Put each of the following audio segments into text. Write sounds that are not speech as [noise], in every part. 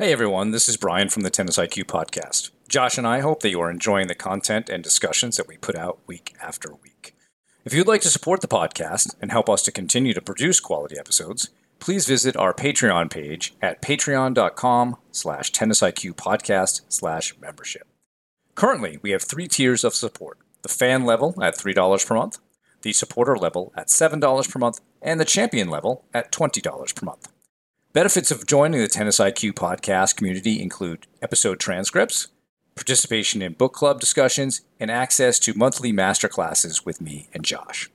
Hey everyone, this is Brian from the Tennis IQ podcast. Josh and I hope that you are enjoying the content and discussions that we put out week after week. If you'd like to support the podcast and help us to continue to produce quality episodes, please visit our Patreon page at patreon.com slash tennisiqpodcast slash membership. Currently, we have three tiers of support. The fan level at $3 per month, the supporter level at $7 per month, and the champion level at $20 per month. Benefits of joining the Tennis IQ podcast community include episode transcripts, participation in book club discussions, and access to monthly masterclasses with me and Josh.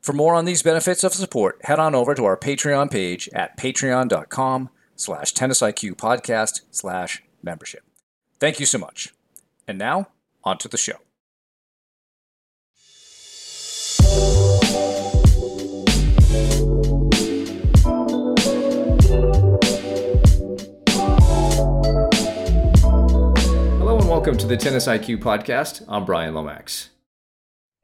For more on these benefits of support, head on over to our Patreon page at patreon.com slash tennisiqpodcast slash membership. Thank you so much. And now, on to the show. Welcome to the Tennis IQ podcast. I'm Brian Lomax.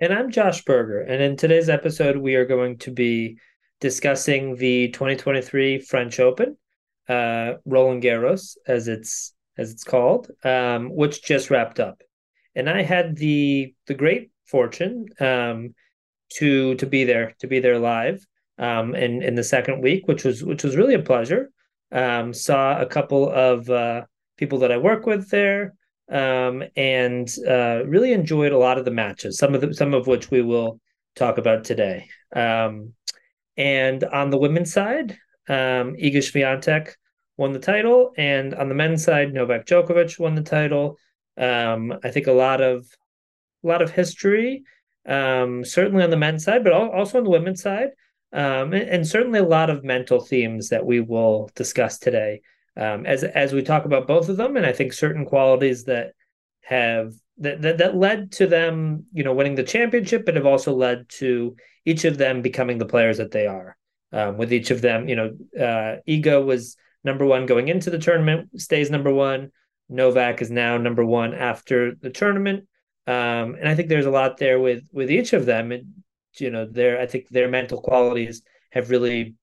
And I'm Josh Berger. And in today's episode, we are going to be discussing the 2023 French Open, uh, Roland Garros, as it's as it's called, um, which just wrapped up. And I had the the great fortune um, to to be there to be there live um, in in the second week, which was which was really a pleasure. Um, saw a couple of uh, people that I work with there um, and uh, really enjoyed a lot of the matches. Some of the, some of which we will talk about today. Um, and on the women's side, um, Iga Swiatek won the title, and on the men's side, Novak Djokovic won the title. Um, I think a lot of a lot of history, um, certainly on the men's side, but also on the women's side, um, and, and certainly a lot of mental themes that we will discuss today um, as as we talk about both of them, and I think certain qualities that have that, that that led to them, you know, winning the championship, but have also led to each of them becoming the players that they are. Um, with each of them, you know, uh, Iga was number one going into the tournament, stays number one. Novak is now number one after the tournament, um, and I think there's a lot there with with each of them. And you know, their I think their mental qualities have really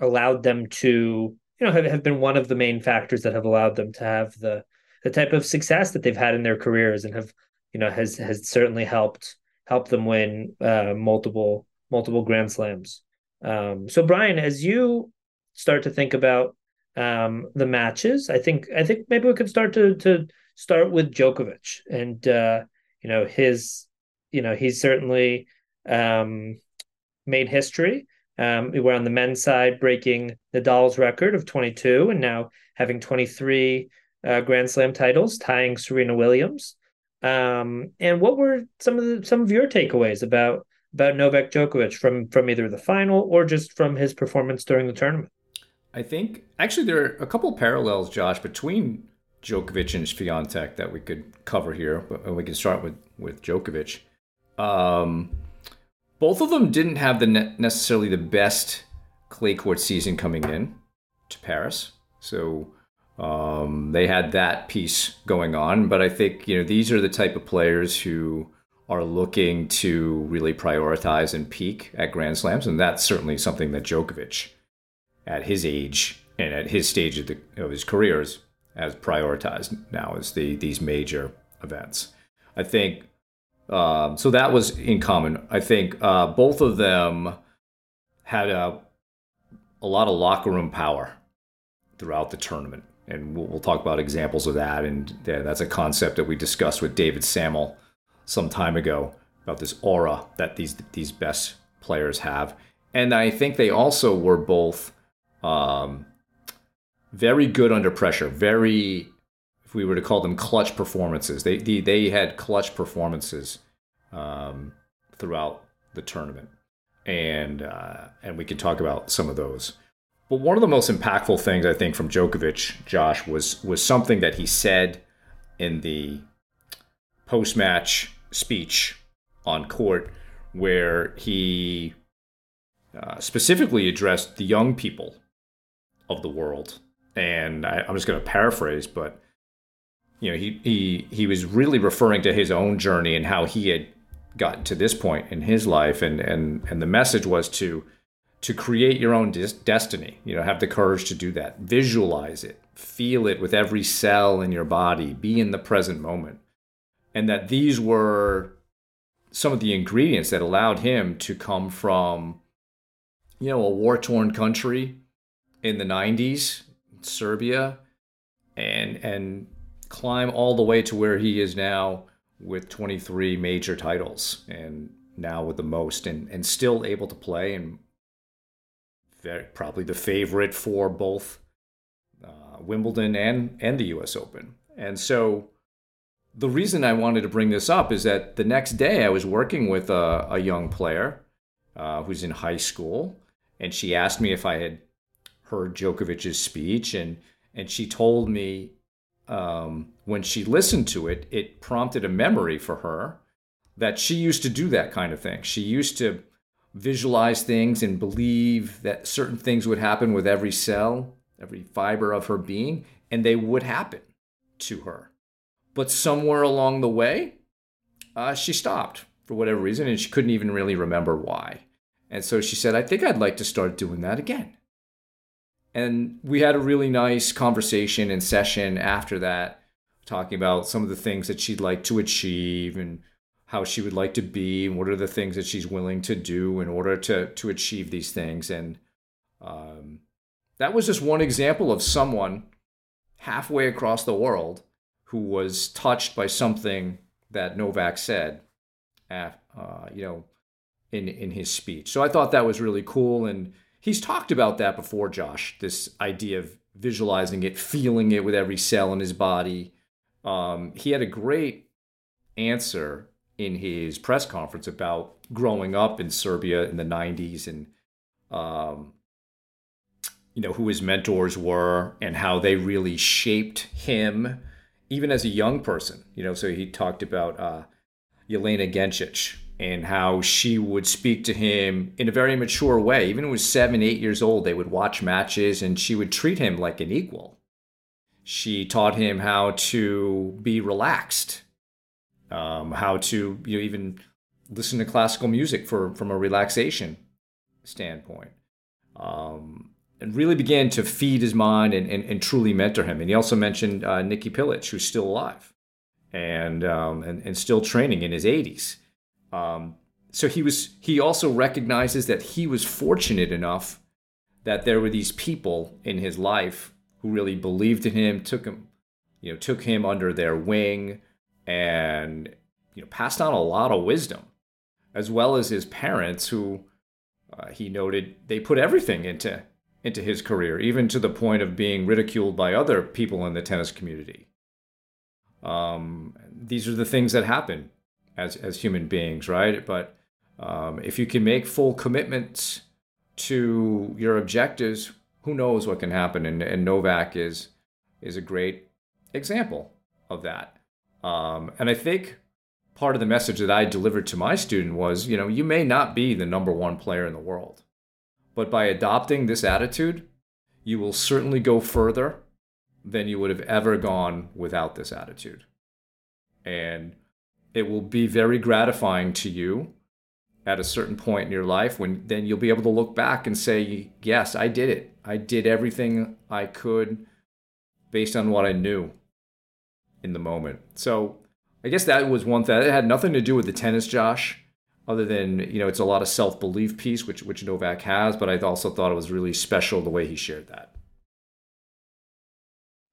allowed them to you know have, have been one of the main factors that have allowed them to have the the type of success that they've had in their careers and have you know has has certainly helped helped them win uh, multiple multiple grand slams. Um, so brian as you start to think about um, the matches i think i think maybe we could start to to start with Djokovic and uh, you know his you know he's certainly um, made history um, we were on the men's side breaking Nadal's record of 22 and now having 23 uh, Grand Slam titles, tying Serena Williams. Um, and what were some of the some of your takeaways about about Novak Djokovic from from either the final or just from his performance during the tournament? I think actually there are a couple parallels, Josh, between Djokovic and Swiatek that we could cover here. But we can start with with Djokovic. Um, both of them didn't have the ne- necessarily the best clay court season coming in to Paris. So um, they had that piece going on. But I think you know these are the type of players who are looking to really prioritize and peak at Grand Slams, and that's certainly something that Djokovic, at his age and at his stage of, the, of his careers, has prioritized now is the these major events. I think um, so that was in common. I think uh, both of them had a, a lot of locker room power throughout the tournament. And we'll, we'll talk about examples of that. And yeah, that's a concept that we discussed with David Sammel some time ago about this aura that these these best players have. And I think they also were both um, very good under pressure, very if we were to call them clutch performances. They they, they had clutch performances um, throughout the tournament, and uh, and we can talk about some of those. But one of the most impactful things I think from Djokovic, Josh, was was something that he said in the post match speech on court, where he uh, specifically addressed the young people of the world. And I, I'm just going to paraphrase, but you know, he, he he was really referring to his own journey and how he had gotten to this point in his life, and and and the message was to to create your own des- destiny. You know, have the courage to do that. Visualize it, feel it with every cell in your body, be in the present moment. And that these were some of the ingredients that allowed him to come from, you know, a war torn country in the 90s, Serbia, and, and climb all the way to where he is now with 23 major titles and now with the most and, and still able to play and very, probably the favorite for both uh, Wimbledon and, and the US Open. And so the reason I wanted to bring this up is that the next day I was working with a, a young player uh, who's in high school, and she asked me if I had heard Djokovic's speech, and and she told me um, when she listened to it, it prompted a memory for her that she used to do that kind of thing. She used to visualize things and believe that certain things would happen with every cell, every fiber of her being, and they would happen to her. But somewhere along the way, uh, she stopped for whatever reason, and she couldn't even really remember why. And so she said, I think I'd like to start doing that again. And we had a really nice conversation and session after that, talking about some of the things that she'd like to achieve and how she would like to be and what are the things that she's willing to do in order to to achieve these things. And um, that was just one example of someone halfway across the world who was touched by something that Novak said at, uh, you know in in his speech. So I thought that was really cool and he's talked about that before Josh this idea of visualizing it feeling it with every cell in his body. Um, he had a great answer in his press conference about growing up in Serbia in the 90s and um, you know who his mentors were and how they really shaped him even as a young person you know. So he talked about uh, Jelena Genčić and how she would speak to him in a very mature way. Even when he was seven eight years old they would watch matches and she would treat him like an equal. She taught him how to be relaxed um, how to you know, even listen to classical music for from a relaxation standpoint, um, and really began to feed his mind and, and, and truly mentor him. And he also mentioned uh, Niki Pilić, who's still alive and, um, and and still training in his 80s. Um, so he was he also recognizes that he was fortunate enough that there were these people in his life who really believed in him, took him, you know, took him under their wing, and you know passed on a lot of wisdom, as well as his parents, who uh, he noted they put everything into into his career, even to the point of being ridiculed by other people in the tennis community. Um, these are the things that happen as as human beings, right? But um, if you can make full commitments to your objectives, who knows what can happen? And, and Novak is is a great example of that. Um, and I think part of the message that I delivered to my student was, you know, you may not be the number one player in the world, but by adopting this attitude, you will certainly go further than you would have ever gone without this attitude. And it will be very gratifying to you at a certain point in your life when then you'll be able to look back and say, yes, I did it. I did everything I could based on what I knew in the moment. So I guess that was one thing. It had nothing to do with the tennis, Josh, other than you know it's a lot of self belief piece, which which Novak has. But I also thought it was really special the way he shared that.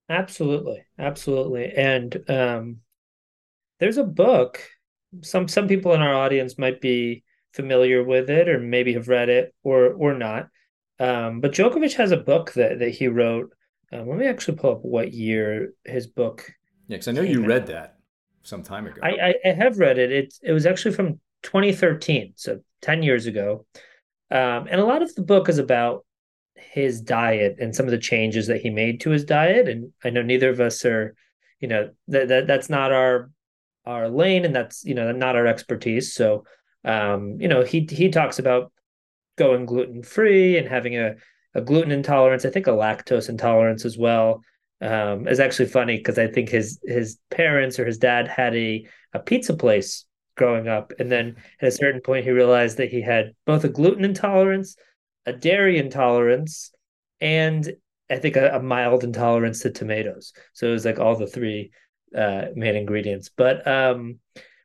Absolutely, absolutely, and um, there's a book. Some some people in our audience might be familiar with it, or maybe have read it, or or not. Um, but Djokovic has a book that that he wrote. Um, let me actually pull up what year his book yeah, because I know you read that some time ago. I, I, I have read it. It it was actually from 2013, so 10 years ago. Um, and a lot of the book is about his diet and some of the changes that he made to his diet. And I know neither of us are, you know, that, that that's not our our lane, and that's you know not our expertise. So, um, you know, he he talks about going gluten free and having a a gluten intolerance. I think a lactose intolerance as well um, is actually funny because I think his his parents or his dad had a a pizza place growing up, and then at a certain point he realized that he had both a gluten intolerance a dairy intolerance, and I think a, a mild intolerance to tomatoes. So it was like all the three uh, main ingredients. But um,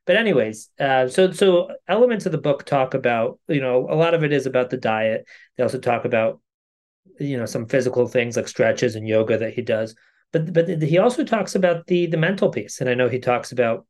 but anyways, uh, so so elements of the book talk about you know a lot of it is about the diet. They also talk about you know some physical things like stretches and yoga that he does. But but he also talks about the the mental piece, and I know he talks about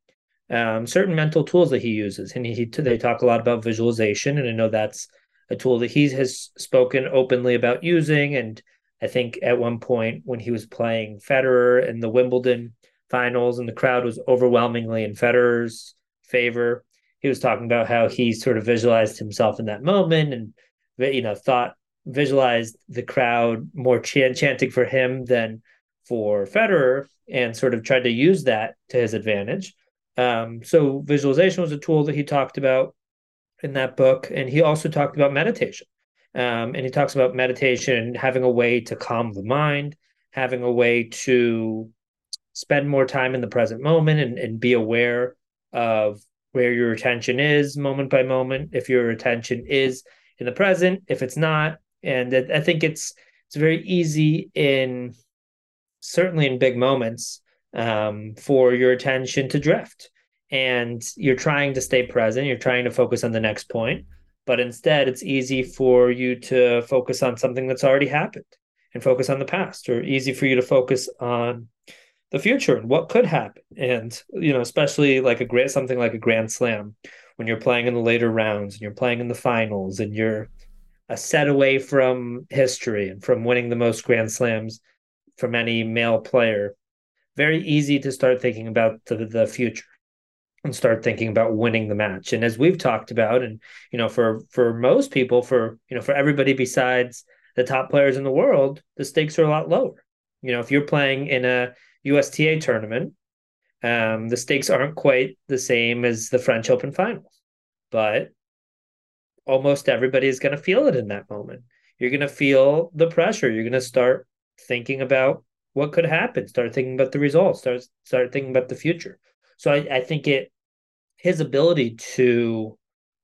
um, certain mental tools that he uses, and he, he they talk a lot about visualization, and I know that's a tool that he has spoken openly about using. And I think at one point when he was playing Federer in the Wimbledon finals, and the crowd was overwhelmingly in Federer's favor, he was talking about how he sort of visualized himself in that moment, and you know thought visualized the crowd more ch- chanting for him than for Federer, and sort of tried to use that to his advantage. Um, so visualization was a tool that he talked about in that book, and he also talked about meditation. Um, and he talks about meditation having a way to calm the mind, having a way to spend more time in the present moment and, and be aware of where your attention is moment by moment. If your attention is in the present, if it's not, and I think it's it's very easy in certainly in big moments um, for your attention to drift. And you're trying to stay present, you're trying to focus on the next point. But instead, it's easy for you to focus on something that's already happened and focus on the past, or easy for you to focus on the future and what could happen. And, you know, especially like a great something like a grand slam when you're playing in the later rounds and you're playing in the finals and you're a set away from history and from winning the most grand slams from any male player very easy to start thinking about the, the future and start thinking about winning the match. And as we've talked about, and you know, for for most people, for you know, for everybody besides the top players in the world, the stakes are a lot lower. You know, if you're playing in a USTA tournament, um, the stakes aren't quite the same as the French Open finals, but almost everybody is going to feel it in that moment. You're going to feel the pressure. You're going to start thinking about what could happen. Start thinking about the results. Start start thinking about the future. So I, I think it his ability to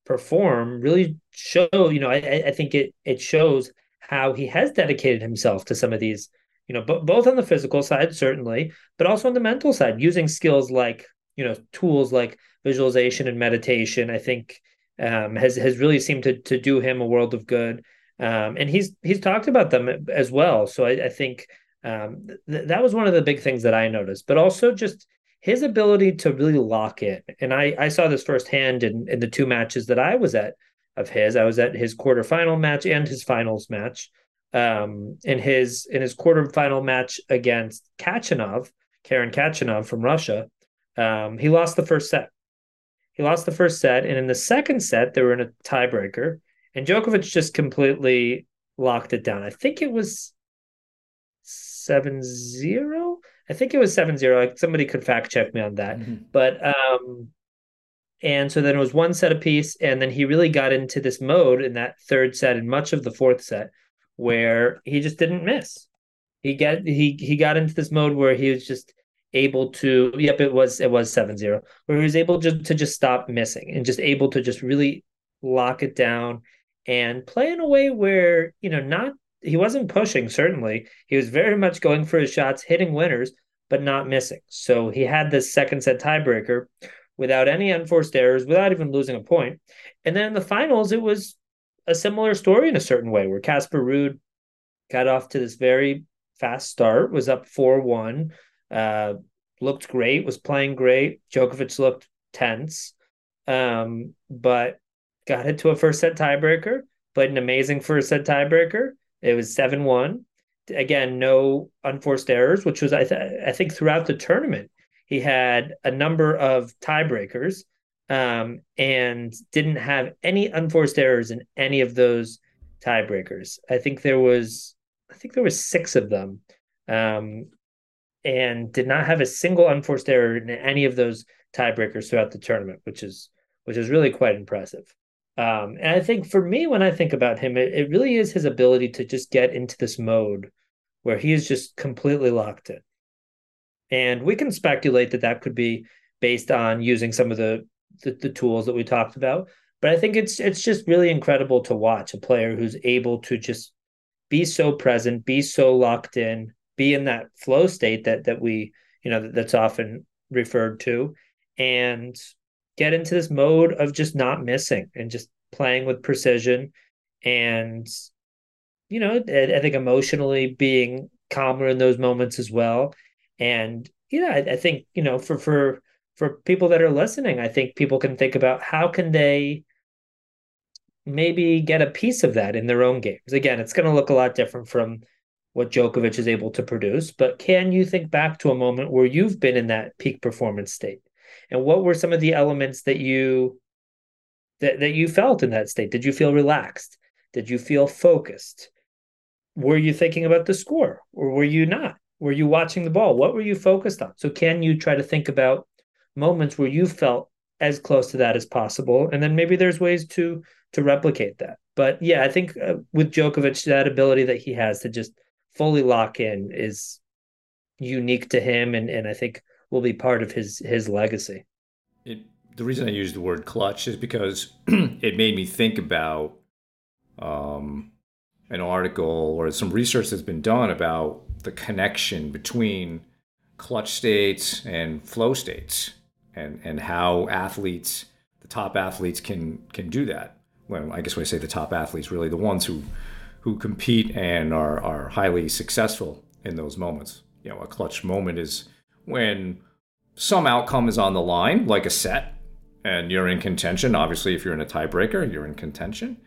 perform really show. You know, I, I think it it shows how he has dedicated himself to some of these. You know, b- both on the physical side certainly, but also on the mental side, using skills like you know tools like visualization and meditation. I think um, has has really seemed to to do him a world of good. Um, and he's he's talked about them as well. So I, I think um, th- that was one of the big things that I noticed, but also just his ability to really lock in. And I, I saw this firsthand in, in the two matches that I was at of his. I was at his quarterfinal match and his finals match. Um, in his in his quarterfinal match against Khachanov, Karen Khachanov from Russia, um, he lost the first set. He lost the first set, and in the second set, they were in a tiebreaker, and Djokovic just completely locked it down. I think it was seven zero. I think it was seven zero. Like somebody could fact check me on that. Mm-hmm. But um and so then it was one set of piece, and then he really got into this mode in that third set and much of the fourth set where he just didn't miss. He get he he got into this mode where he was just able to yep it was it was 7-0 where he was able to, to just stop missing and just able to just really lock it down and play in a way where you know not he wasn't pushing certainly. He was very much going for his shots hitting winners but not missing. So he had this second set tiebreaker without any unforced errors without even losing a point. And then in the finals it was a similar story in a certain way where Casper Ruud got off to this very fast start was up 4-1 uh, looked great was playing great. Djokovic looked tense um, but got it to a first set tiebreaker played an amazing first set tiebreaker it was 7 1. Again, no unforced errors, which was, I, th- I think, throughout the tournament, he had a number of tiebreakers um, and didn't have any unforced errors in any of those tiebreakers. I think there was, I think there was six of them, um, and did not have a single unforced error in any of those tiebreakers throughout the tournament, which is which is really quite impressive. Um, and I think for me, when I think about him, it, it really is his ability to just get into this mode where he is just completely locked in. And we can speculate that that could be based on using some of the, the, the tools that we talked about. But I think it's it's just really incredible to watch a player who's able to just be so present, be so locked in, be in that flow state that that we, you know, that's often referred to, and get into this mode of just not missing and just playing with precision and you know i, think emotionally being calmer in those moments as well and you know I, I think you know for for for people that are listening i think people can think about how can they maybe get a piece of that in their own games. Again, it's going to look a lot different from what Djokovic is able to produce, but can you think back to a moment where you've been in that peak performance state? And what were some of the elements that you that, that you felt in that state? Did you feel relaxed? Did you feel focused? Were you thinking about the score or were you not? Were you watching the ball? What were you focused on? So can you try to think about moments where you felt as close to that as possible and then maybe there's ways to to replicate that. But yeah, I think uh, with Djokovic, that ability that he has to just fully lock in is unique to him, and and I think will be part of his his legacy. It, the reason I use the word clutch is because [clears throat] it made me think about um, an article or some research that's been done about the connection between clutch states and flow states, and and how athletes, the top athletes, can can do that well, I guess when I say the top athletes, really the ones who who compete and are are highly successful in those moments. You know, a clutch moment is when some outcome is on the line, like a set, and you're in contention. Obviously, if you're in a tiebreaker, you're in contention.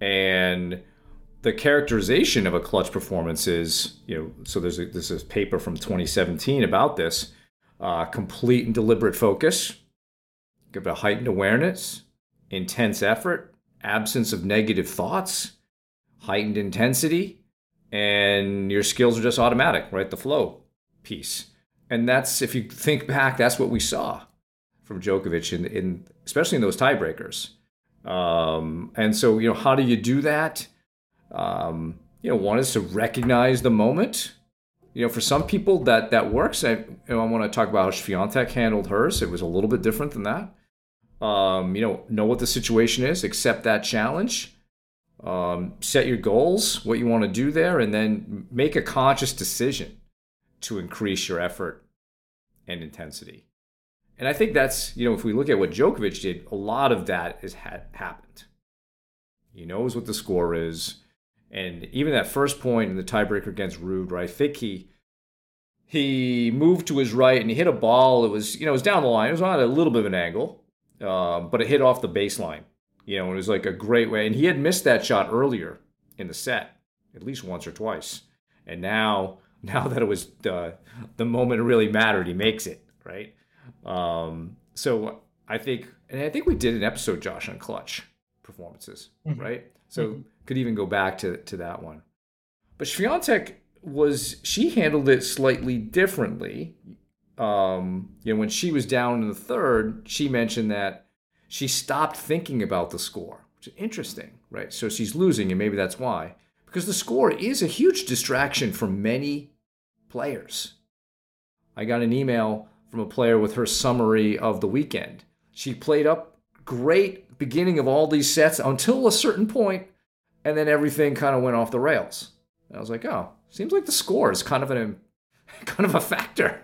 And the characterization of a clutch performance is, you know, so there's a, this is paper from 2017 about this. Uh, complete and deliberate focus, give it a heightened awareness, intense effort, absence of negative thoughts, heightened intensity, and your skills are just automatic, right? The flow piece. And that's, if you think back, that's what we saw from Djokovic in, in especially in those tiebreakers. Um, and so, you know, how do you do that? Um, you know, one is to recognize the moment. You know, for some people that that works. I, you know, I want to talk about how Swiatek handled hers. It was a little bit different than that um, you know, know what the situation is, accept that challenge, um, set your goals, what you want to do there, and then make a conscious decision to increase your effort and intensity. And I think that's, you know, if we look at what Djokovic did, a lot of that has had happened. He knows what the score is. And even that first point in the tiebreaker against Ruud, right? I think he he moved to his right and he hit a ball. It was, you know, it was down the line. It was on a little bit of an angle. Um, but it hit off the baseline. You know, it was like a great way. And he had missed that shot earlier in the set, at least once or twice. And now, now that it was the the moment it really mattered, he makes it right. Um, so I think, and I think we did an episode, Josh, on clutch performances, mm-hmm. right? So mm-hmm. could even go back to to that one. But Swiatek was she handled it slightly differently um, you know, when she was down in the third, she mentioned that she stopped thinking about the score, which is interesting, right? So she's losing, and maybe that's why. Because the score is a huge distraction for many players. I got an email from a player with her summary of the weekend. She played up great beginning of all these sets until a certain point, and then everything kind of went off the rails. And I was like, oh, seems like the score is kind of an [laughs] kind of a factor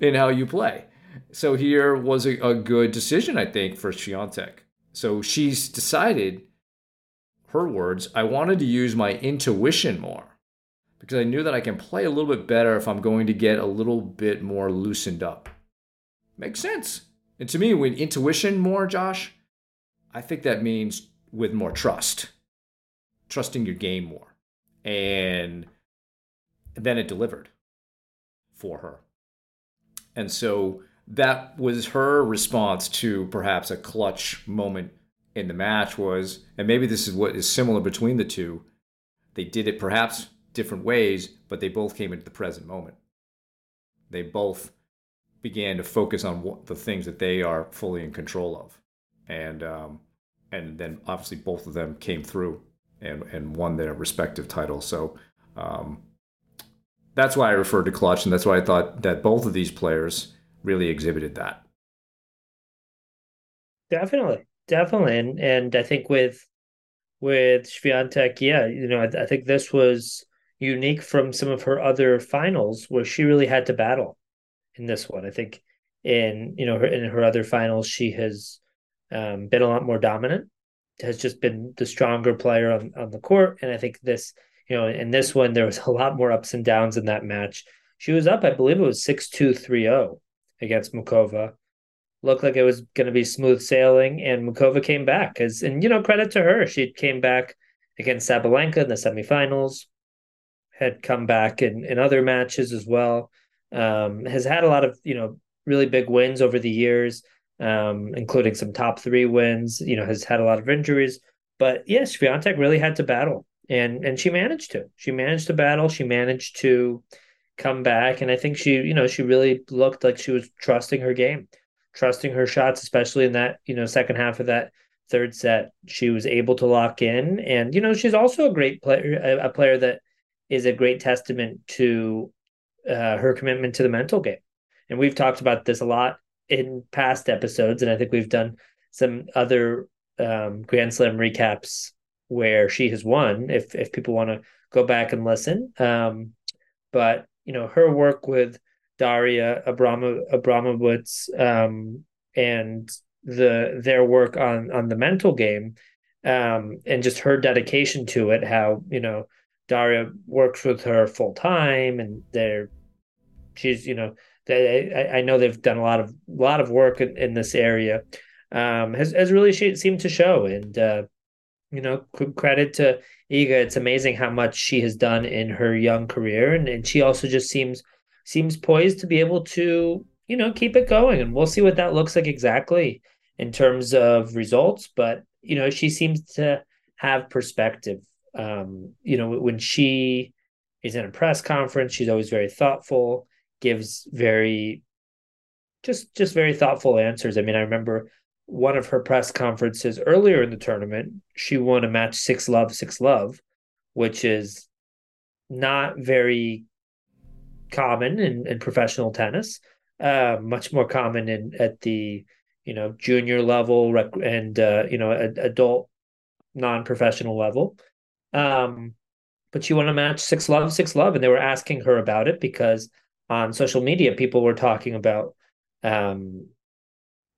in how you play. So here was a, a good decision, I think, for Swiatek. So she's decided, her words, I wanted to use my intuition more because I knew that I can play a little bit better if I'm going to get a little bit more loosened up. Makes sense. And to me, with intuition more, Josh, I think that means with more trust, trusting your game more. And then it delivered for her. And so that was her response to perhaps a clutch moment in the match was and maybe this is what is similar between the two they did it perhaps different ways but they both came into the present moment. They both began to focus on what, the things that they are fully in control of. And um, and then obviously both of them came through and and won their respective titles. So um, that's why I referred to clutch, and that's why I thought that both of these players really exhibited that. Definitely, definitely, and and I think with with Swiatek, yeah, you know, I, I think this was unique from some of her other finals where she really had to battle in this one. I think in you know her in her other finals she has um, been a lot more dominant, has just been the stronger player on on the court, and I think this you know in this one there was a lot more ups and downs in that match. She was up, I believe it was 6-2-3-0 against Muchova. Looked like it was going to be smooth sailing, and Muchova came back. As and you know, credit to her, she came back against Sabalenka in the semifinals, had come back in, in other matches as well. Um, has had a lot of you know really big wins over the years, um, including some top three wins. You know, has had a lot of injuries, but yes, Swiatek really had to battle, and and she managed to. She managed to battle. She managed to come back, and I think she, you know, she really looked like she was trusting her game, trusting her shots, especially in that you know second half of that third set. She was able to lock in, and you know, she's also a great player, a, a player that is a great testament to uh, her commitment to the mental game. And we've talked about this a lot in past episodes, and I think we've done some other um, Grand Slam recaps where she has won. If if people want to go back and listen, um, but you know her work with Daria Abramo, Abramowicz um, and the their work on on the mental game um, and just her dedication to it. How you know Daria works with her full time, and they're she's you know they, I, I know they've done a lot of a lot of work in, in this area. Um, has has really seemed to show, and uh, you know, credit to Iga. It's amazing how much she has done in her young career, and, and she also just seems seems poised to be able to you know keep it going, and we'll see what that looks like exactly in terms of results. But you know, she seems to have perspective. Um, you know, when she is in a press conference, she's always very thoughtful gives very just just very thoughtful answers. I mean, I remember one of her press conferences earlier in the tournament, she won a match six love, six love, which is not very common in, in professional tennis. Uh, much more common in at the you know junior level rec- and uh, you know adult non-professional level. Um, but she won a match six love, six love, and they were asking her about it because on social media, people were talking about, um,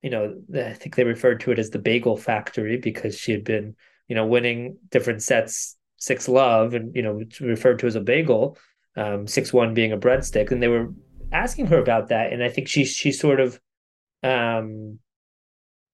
you know, I think they referred to it as the bagel factory because she had been, you know, winning different sets, six love, and, you know, referred to as a bagel, um, six one being a breadstick. And they were asking her about that. And I think she, she sort of, um,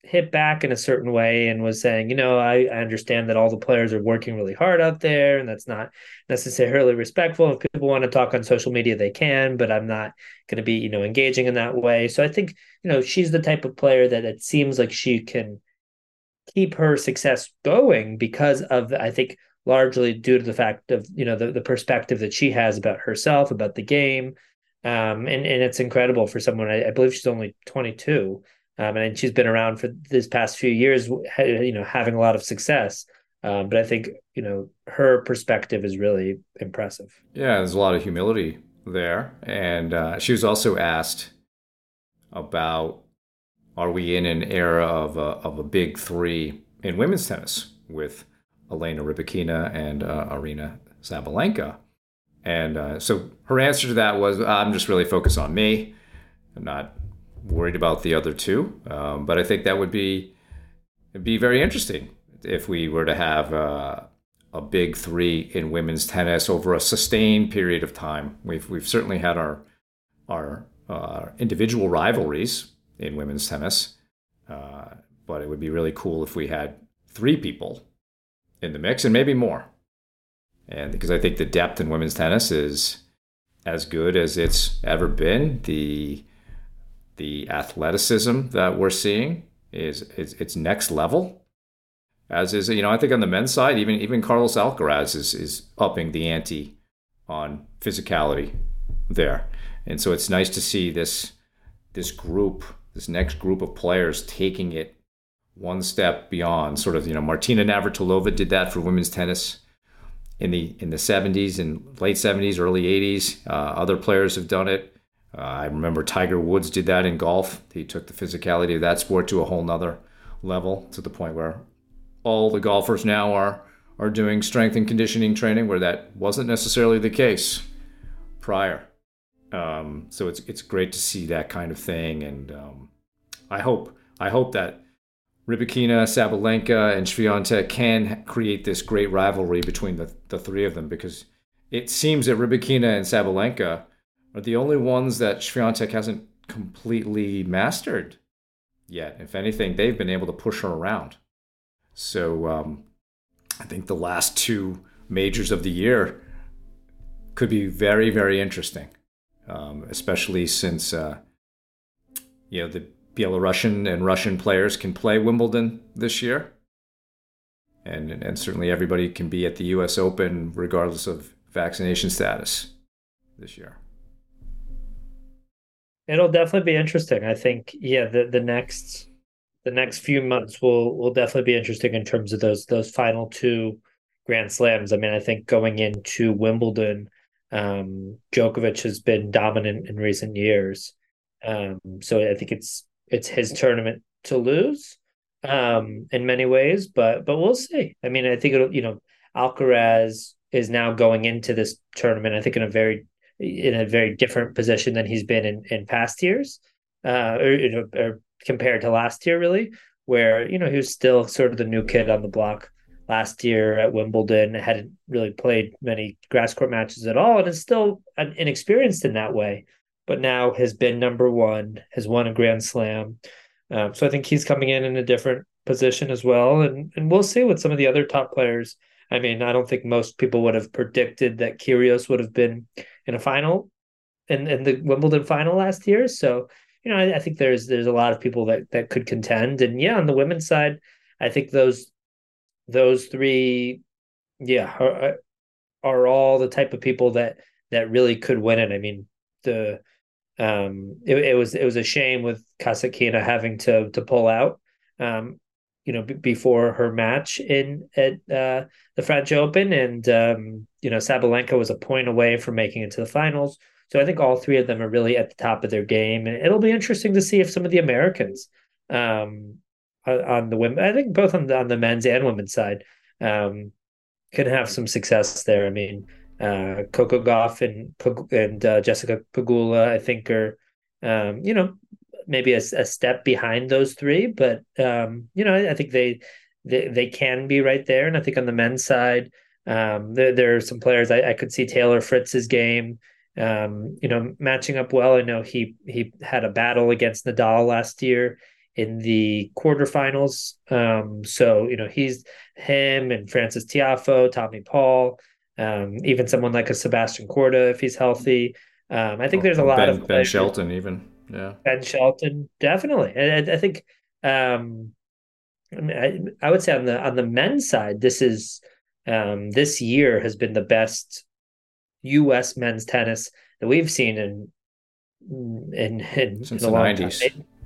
hit back in a certain way and was saying, you know, I, I understand that all the players are working really hard out there and that's not necessarily respectful. If people want to talk on social media, they can, but I'm not going to be, you know, engaging in that way. So I think, you know, she's the type of player that it seems like she can keep her success going because of, I think, largely due to the fact of, you know, the, the perspective that she has about herself, about the game. Um, and, and it's incredible for someone, I, I believe she's only 22 um, and she's been around for this past few years, you know, having a lot of success. Um, but I think you know her perspective is really impressive. Yeah, there's a lot of humility there, and uh, she was also asked about are we in an era of a, of a big three in women's tennis with Elena Rybakina and uh, Aryna Sabalenka, and uh, so her answer to that was I'm just really focused on me. I'm not worried about the other two. Um, but I think that would be be very interesting if we were to have uh, a big three in women's tennis over a sustained period of time. We've we've certainly had our our uh, individual rivalries in women's tennis, uh, but it would be really cool if we had three people in the mix and maybe more. And because I think the depth in women's tennis is as good as it's ever been. The the athleticism that we're seeing is, it's next level. As is, you know, I think on the men's side, even even Carlos Alcaraz is is upping the ante on physicality there, and so it's nice to see this this group, this next group of players taking it one step beyond. Sort of, you know, Martina Navratilova did that for women's tennis in the in the 70s and late 70s, early 80s. Uh, other players have done it. Uh, I remember Tiger Woods did that in golf. He took the physicality of that sport to a whole nother level to the point where all the golfers now are are doing strength and conditioning training where that wasn't necessarily the case prior. Um, so it's it's great to see that kind of thing, and um, I hope I hope that Rybakina, Sabalenka, and Swiatek can create this great rivalry between the, the three of them because it seems that Rybakina and Sabalenka are the only ones that Swiatek hasn't completely mastered yet. If anything, they've been able to push her around. So um, I think the last two majors of the year could be very, very interesting, um, especially since uh, you know the Belarusian and Russian players can play Wimbledon this year, and and certainly everybody can be at the U.S. Open regardless of vaccination status this year. It'll definitely be interesting. I think, yeah, the the next the next few months will will definitely be interesting in terms of those those final two Grand Slams. I mean, I think going into Wimbledon, um, Djokovic has been dominant in recent years. Um, so I think it's it's his tournament to lose um, in many ways, but but we'll see. I mean, I think it'll you know Alcaraz is now going into this tournament. I think in a very in a very different position than he's been in in past years, uh, or, or compared to last year, really, where you know he was still sort of the new kid on the block last year at Wimbledon, hadn't really played many grass court matches at all, and is still inexperienced in that way but now has been number one, has won a Grand Slam. Um, so I think he's coming in in a different position as well, and and we'll see with some of the other top players. I mean, I don't think most people would have predicted that Kyrgios would have been in a final, in in the Wimbledon final last year. So you know, I, I think there's there's a lot of people that that could contend, and yeah, on the women's side, I think those those three, yeah, are, are all the type of people that that really could win it. I mean, the um, it, it, was it was a shame with Kasatkina having to to pull out. Um, you know, b- before her match in at uh, the French Open, and um, you know, Sabalenka was a point away from making it to the finals. So I think all three of them are really at the top of their game, and it'll be interesting to see if some of the Americans um, on the women, I think both on the on the men's and women's side, um, can have some success there. I mean, uh, Coco Gauff and and uh, Jessica Pegula, I think, are um, you know maybe a, a, step behind those three, but um, you know I, I, think they, they they can be right there. And I think on the men's side, um, there, there are some players I, I could see Taylor Fritz's game. Um, you know, matching up well. I know he he had a battle against Nadal last year in the quarterfinals. Um, so you know he's him and Frances Tiafoe, Tommy Paul um, even someone like a Sebastian Korda if he's healthy. Um, I think there's a lot ben, of Ben Shelton even yeah Ben Shelton definitely, and I, I think um, I, I, would say on the on the men's side, this is um, this year has been the best U.S. men's tennis that we've seen in in, in since in the nineties.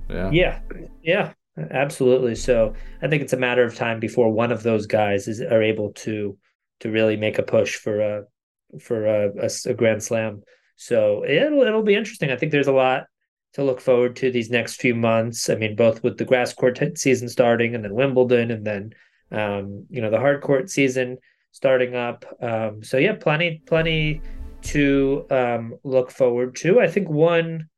Yeah, yeah, yeah, absolutely. So I think it's a matter of time before one of those guys is are able to to really make a push for a for a, a, a grand slam. So it'll it'll be interesting. I think there's a lot to look forward to these next few months. I mean, both with the grass court season starting, and then Wimbledon, and then um, you know the hard court season starting up. Um, so yeah, plenty plenty to um, look forward to. I think one.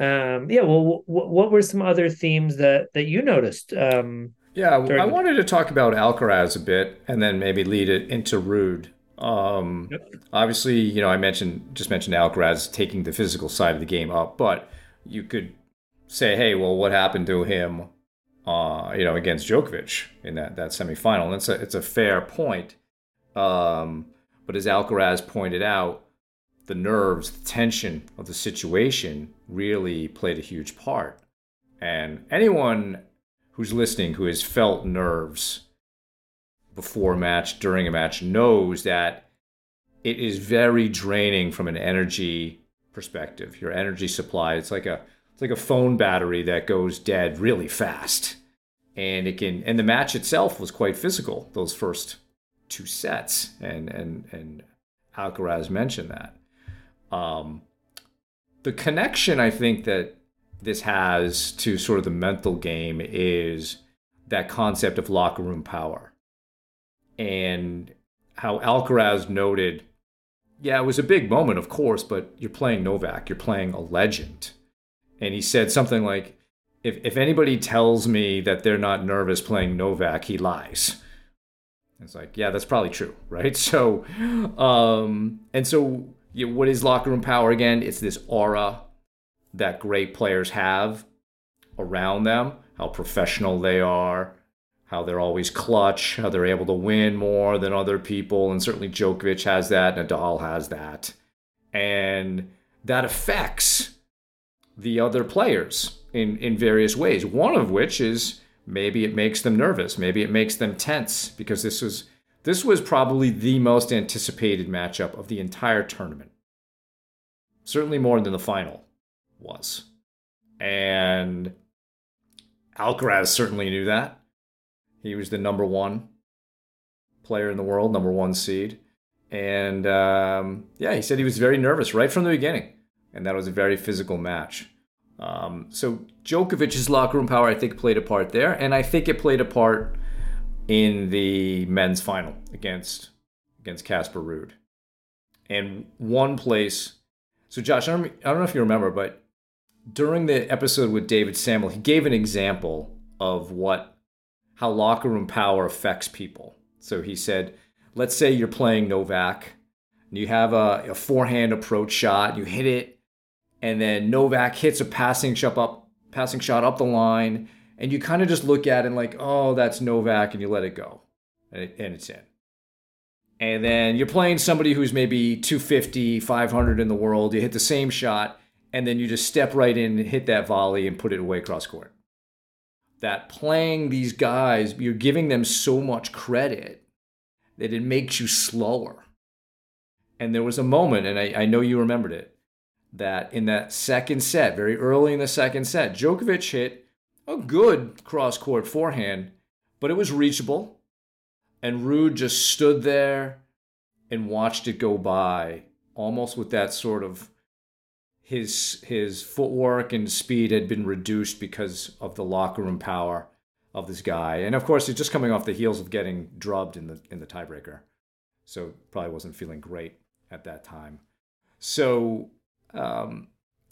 Um, yeah, well, w- what were some other themes that that you noticed? Um, yeah, I wanted to talk about Alcaraz a bit, and then maybe lead it into Ruud. Um, yep. Obviously, you know, I mentioned just mentioned Alcaraz taking the physical side of the game up, but you could say, hey, well, what happened to him, uh, you know, against Djokovic in that that semifinal? And it's a it's a fair point. Um, but as Alcaraz pointed out, the nerves, the tension of the situation really played a huge part. And anyone who's listening who has felt nerves before a match, during a match, knows that it is very draining from an energy perspective. Your energy supply, it's like a it's like a phone battery that goes dead really fast. And it can and the match itself was quite physical, those first two sets. And and and Alcaraz mentioned that. Um, the connection I think that this has to sort of the mental game is that concept of locker room power. And how Alcaraz noted, yeah, it was a big moment, of course, but you're playing Novak, you're playing a legend. And he said something like, if, if anybody tells me that they're not nervous playing Novak, he lies. It's like, yeah, that's probably true, [laughs] right? So, um, and so you know, what is locker room power again? It's this aura that great players have around them, how professional they are, how they're always clutch, how they're able to win more than other people. And certainly Djokovic has that, Nadal has that. And that affects the other players in, in various ways. One of which is maybe it makes them nervous, maybe it makes them tense because this was this was probably the most anticipated matchup of the entire tournament. Certainly more than the final was. And Alcaraz certainly knew that. He was the number one player in the world, number one seed. And um, yeah, he said he was very nervous right from the beginning. And that was a very physical match. Um, so Djokovic's locker room power, I think, played a part there. And I think it played a part in the men's final against against Casper Ruud. And one place. So Josh, I don't, I don't know if you remember, but during the episode with David Samuel, he gave an example of what how locker room power affects people. So he said, let's say you're playing Novak, and you have a, a forehand approach shot, you hit it, and then Novak hits a passing shot up, passing shot up the line, and you kind of just look at it and like, oh, that's Novak, and you let it go, and, it, and it's in. And then you're playing somebody who's maybe 250, 500 in the world. You hit the same shot, and then you just step right in and hit that volley and put it away cross court. That playing these guys, you're giving them so much credit that it makes you slower. And there was a moment, and I, I know you remembered it, that in that second set, very early in the second set, Djokovic hit a good cross court forehand, but it was reachable. And Ruud just stood there and watched it go by, almost with that sort of his his footwork and speed had been reduced because of the locker room power of this guy, and of course, he's just coming off the heels of getting drubbed in the in the tiebreaker, so probably wasn't feeling great at that time. So um,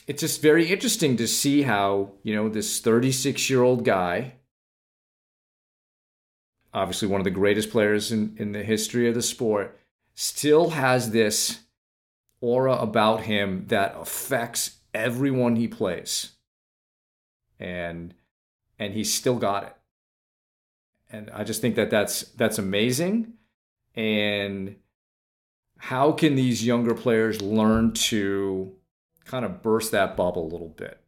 it's just very interesting to see how you know this 36 year old guy, obviously one of the greatest players in in the history of the sport, still has this aura about him that affects everyone he plays. And and he's still got it. And I just think that that's that's amazing. And how can these younger players learn to kind of burst that bubble a little bit?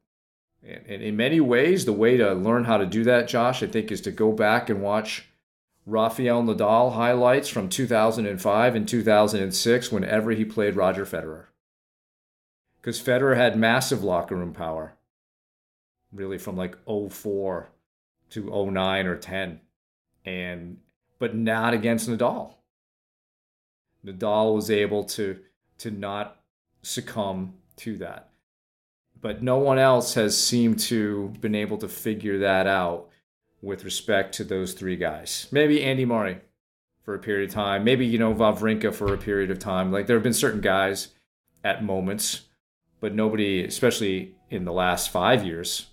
And, and in many ways, the way to learn how to do that, Josh, I think, is to go back and watch Rafael Nadal highlights from 2005 and 2006 whenever he played Roger Federer. Because Federer had massive locker room power, really from like 04 to 09 or 10, and but not against Nadal. Nadal was able to to not succumb to that. But no one else has seemed to been able to figure that out with respect to those three guys. Maybe Andy Murray for a period of time. Maybe, you know, Wawrinka for a period of time. Like there have been certain guys at moments, but nobody, especially in the last five years,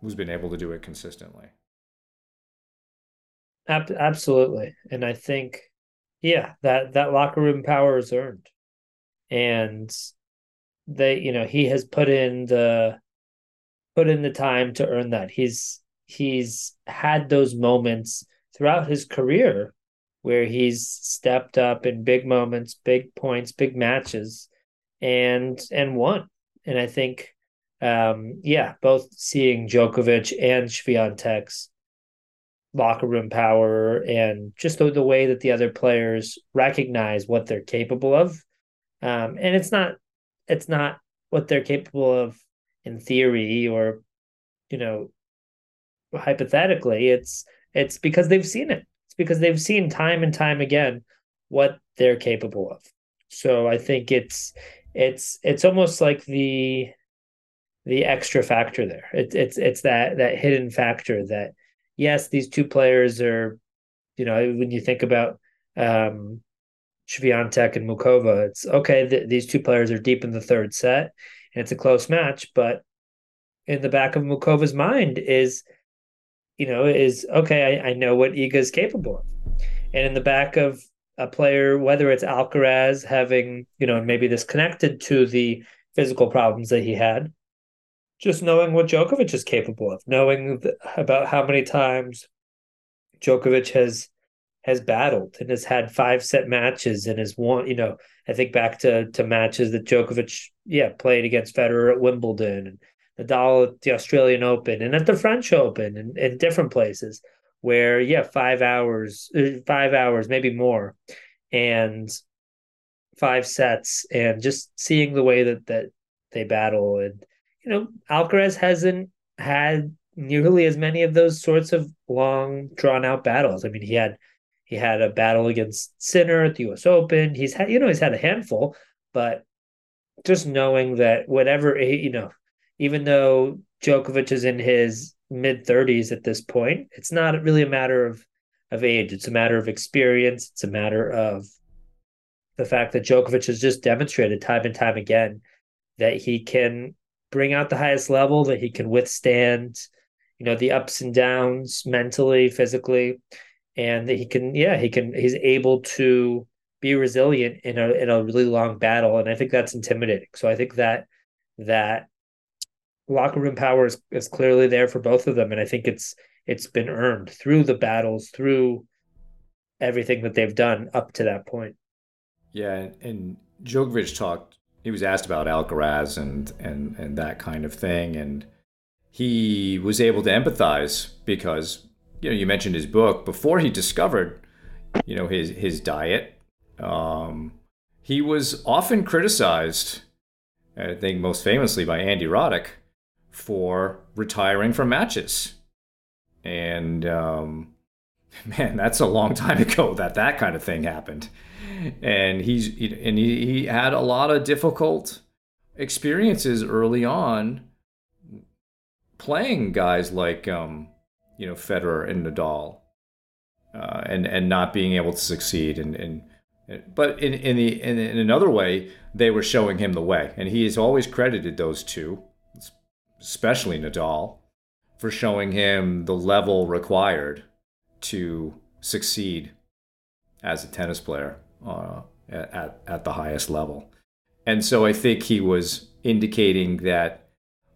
who's been able to do it consistently. Absolutely. And I think, yeah, that, that locker room power is earned. And they, you know, he has put in the, put in the time to earn that. He's, he's had those moments throughout his career where he's stepped up in big moments, big points, big matches, and and won. And I think, um, yeah, both seeing Djokovic and Swiatek's locker room power and just the, the way that the other players recognize what they're capable of, um, and it's not it's not what they're capable of in theory or you know hypothetically it's it's because they've seen it it's because they've seen time and time again what they're capable of so i think it's it's it's almost like the the extra factor there it's it's it's that that hidden factor that yes, these two players are, you know, when you think about um, Swiatek and Muchova, it's okay. Th- these two players are deep in the third set, and it's a close match. But in the back of Muchova's mind is, you know, is okay. I, I know what Iga is capable of, and in the back of a player, whether it's Alcaraz having, you know, maybe this connected to the physical problems that he had, just knowing what Djokovic is capable of, knowing about how many times Djokovic has has battled and has had five set matches and has won. You know, I think back to to matches that Djokovic, yeah, played against Federer at Wimbledon and Nadal at the Australian Open and at the French Open and in different places where yeah, five hours, uh, five hours, maybe more, and five sets, and just seeing the way that that they battle and you know Alcaraz hasn't had nearly as many of those sorts of long drawn out battles. I mean, he had he had a battle against Sinner at the U.S. Open. He's had, you know, he's had a handful, but just knowing that whatever, you know, even though Djokovic is in his mid 30s at this point, it's not really a matter of of age. It's a matter of experience. It's a matter of the fact that Djokovic has just demonstrated time and time again that he can bring out the highest level, that he can withstand, you know, the ups and downs mentally, physically and that he can yeah he can he's able to be resilient in a in a really long battle and i think that's intimidating so i think that that locker room power is, is clearly there for both of them and i think it's it's been earned through the battles through everything that they've done up to that point yeah and Djokovic talked he was asked about Alcaraz and and and that kind of thing and he was able to empathize because you know, you mentioned his book before he discovered, you know, his his diet. Um, he was often criticized, I think most famously by Andy Roddick, for retiring from matches. And um, [laughs] man, that's a long time [laughs] ago that that kind of thing happened. And he's and he, he had a lot of difficult experiences early on playing guys like um, you know Federer and Nadal, uh, and and not being able to succeed and and but in in the in, in another way they were showing him the way, and he has always credited those two, especially Nadal, for showing him the level required to succeed as a tennis player uh, at at the highest level, and so I think he was indicating that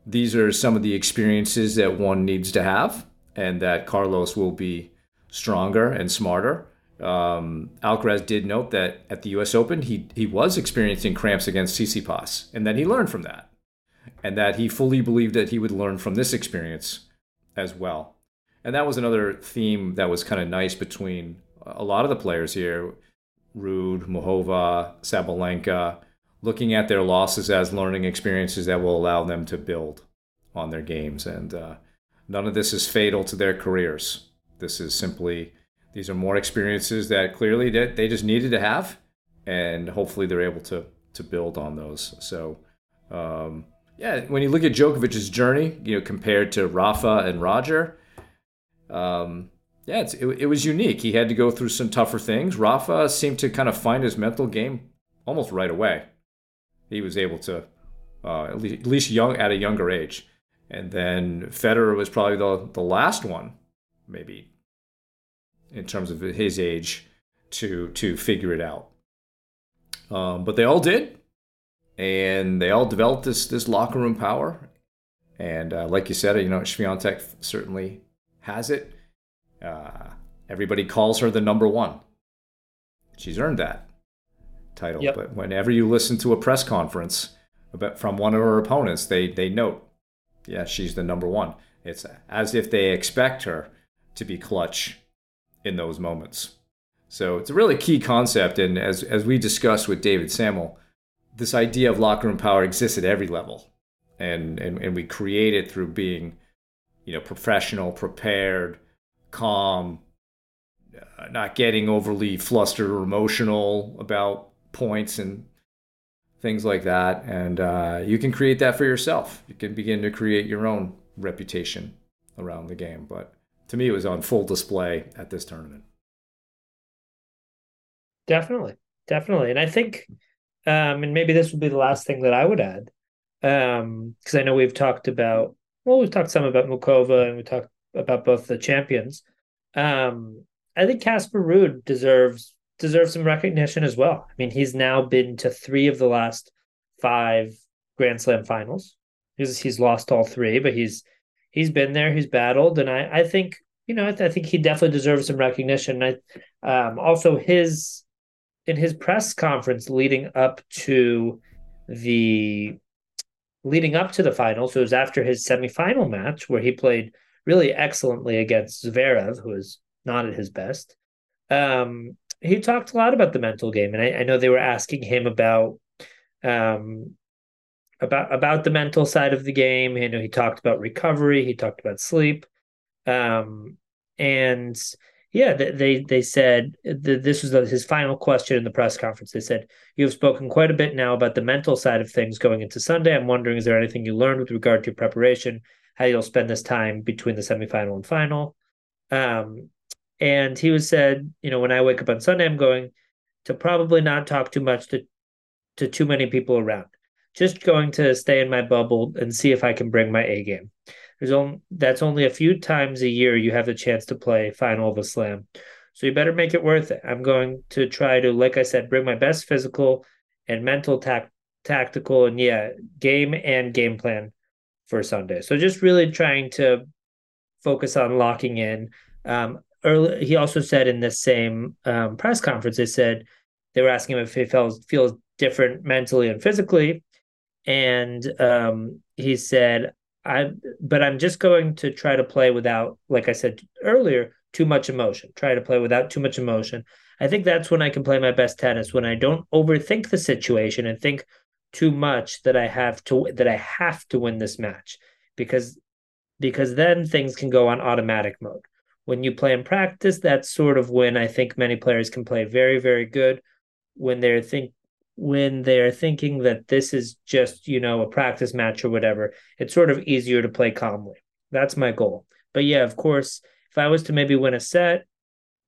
these are some of the experiences that one needs to have and that Carlos will be stronger and smarter. Um, Alcaraz did note that at the U.S. Open, he he was experiencing cramps against Tsitsipas, and then he learned from that, and that he fully believed that he would learn from this experience as well. And that was another theme that was kind of nice between a lot of the players here, Ruud, Muchova, Sabalenka, looking at their losses as learning experiences that will allow them to build on their games and. Uh, None of this is fatal to their careers. This is simply these are more experiences that clearly that they just needed to have, and hopefully they're able to to build on those. So, um, yeah, when you look at Djokovic's journey, you know, compared to Rafa and Roger, um, yeah, it, it was unique. He had to go through some tougher things. Rafa seemed to kind of find his mental game almost right away. He was able to, uh, at, least, at least young at a younger age. And then Federer was probably the, the last one, maybe, in terms of his age, to to figure it out. Um, but they all did, and they all developed this this locker room power. And uh, like you said, you know, Swiatek certainly has it. Uh, everybody calls her the number one. She's earned that title. Yep. But whenever you listen to a press conference about, from one of her opponents, they they note yeah, she's the number one. It's as if they expect her to be clutch in those moments. So it's a really key concept. And as, as we discussed with David Samuel, this idea of locker room power exists at every level. And, and, and we create it through being, you know, professional, prepared, calm, uh, not getting overly flustered or emotional about points and things like that. And uh, you can create that for yourself. You can begin to create your own reputation around the game. But to me, it was on full display at this tournament. Definitely, definitely, and I think, um, and maybe this would be the last thing that I would add, um, because I know we've talked about well, we've talked some about Muchova and we talked about both the champions. Um, I think Casper Ruud deserves deserves some recognition as well. I mean, he's now been to three of the last five Grand Slam finals. He's he's lost all three, but he's he's been there. He's battled, and I I think you know I, th- I think he definitely deserves some recognition. I um, also his in his press conference leading up to the leading up to the final. So it was after his semifinal match where he played really excellently against Zverev, who is not at his best. Um, he talked a lot about the mental game, and I, I know they were asking him about um, about about the mental side of the game. You know, he talked about recovery, he talked about sleep, um, and yeah, they they said this was his final question in the press conference. They said you have spoken quite a bit now about the mental side of things going into Sunday. I'm wondering, is there anything you learned with regard to your preparation? How you'll spend this time between the semifinal and final? Um, and he was said, you know, when I wake up on Sunday, I'm going to probably not talk too much to to too many people around. Just going to stay in my bubble and see if I can bring my A game. There's only that's only a few times a year you have the chance to play final of a slam. So you better make it worth it. I'm going to try to, like I said, bring my best physical and mental tact tactical and yeah, game and game plan for Sunday. So just really trying to focus on locking in. Um, early, he also said in this same um, press conference, they said they were asking him if he feels feels different mentally and physically, and um, he said, "I, but I'm just going to try to play without, like I said earlier, too much emotion. Try to play without too much emotion. I think that's when I can play my best tennis when I don't overthink the situation and think too much that I have to that I have to win this match because because then things can go on automatic mode when you play in practice, that's sort of when I think many players can play very, very good when they're think when they're thinking that this is just, you know, a practice match or whatever. It's sort of easier to play calmly. That's my goal. But yeah, of course, if I was to maybe win a set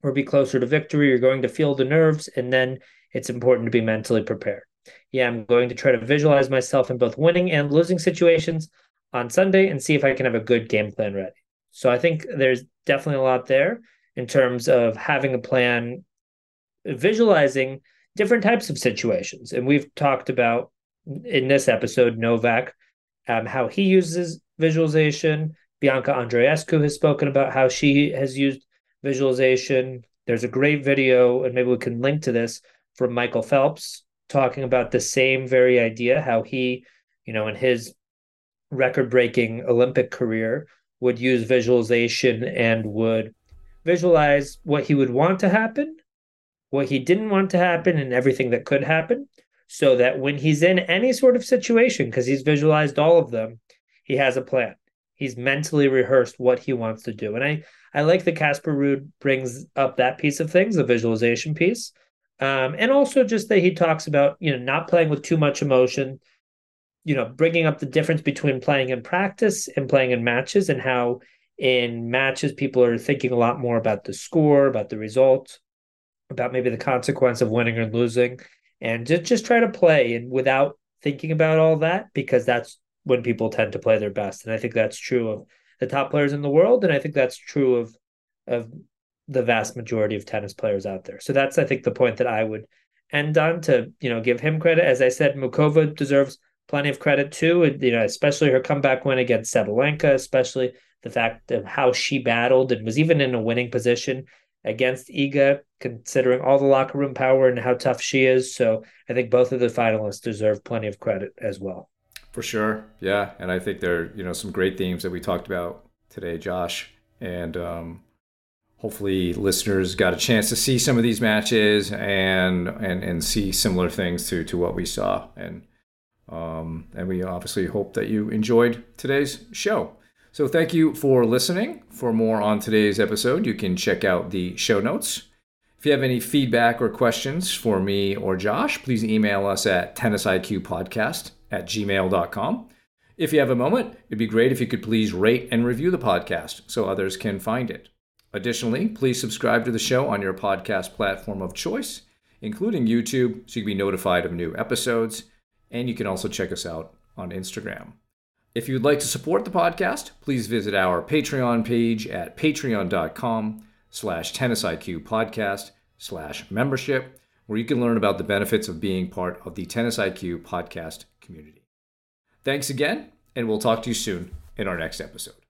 or be closer to victory, you're going to feel the nerves, and then it's important to be mentally prepared. Yeah, I'm going to try to visualize myself in both winning and losing situations on Sunday and see if I can have a good game plan ready. So I think there's definitely a lot there in terms of having a plan, visualizing different types of situations. And we've talked about in this episode, Novak, um, how he uses visualization. Bianca Andreescu has spoken about how she has used visualization. There's a great video, and maybe we can link to this from Michael Phelps talking about the same very idea, how he, you know, in his record breaking Olympic career would use visualization and would visualize what he would want to happen, what he didn't want to happen, and everything that could happen. So that when he's in any sort of situation, because he's visualized all of them, he has a plan. He's mentally rehearsed what he wants to do. And I, I like that Casper Ruud brings up that piece of things, the visualization piece. Um, and also just that he talks about, you know, not playing with too much emotion, you know, bringing up the difference between playing in practice and playing in matches and how in matches people are thinking a lot more about the score, about the result, about maybe the consequence of winning or losing, and just just try to play and without thinking about all that because that's when people tend to play their best. And I think that's true of the top players in the world, and I think that's true of of the vast majority of tennis players out there. So that's I think the point that I would end on to you know give him credit. As I said, Muchova deserves plenty of credit too. You know, especially her comeback win against Sabalenka, especially the fact of how she battled and was even in a winning position against Iga, considering all the locker room power and how tough she is. So I think both of the finalists deserve plenty of credit as well. For sure, yeah, and I think there are you know some great themes that we talked about today, Josh, and um, hopefully listeners got a chance to see some of these matches and and and see similar things to to what we saw and um, and we obviously hope that you enjoyed today's show. So thank you for listening. For more on today's episode, you can check out the show notes. If you have any feedback or questions for me or Josh, please email us at tennisiqpodcast at gmail.com. If you have a moment, it'd be great if you could please rate and review the podcast so others can find it. Additionally, please subscribe to the show on your podcast platform of choice, including YouTube, so you can be notified of new episodes. And you can also check us out on Instagram. If you'd like to support the podcast, please visit our Patreon page at patreon.com slash tennisiq podcast slash membership, where you can learn about the benefits of being part of the Tennis IQ podcast community. Thanks again, and we'll talk to you soon in our next episode.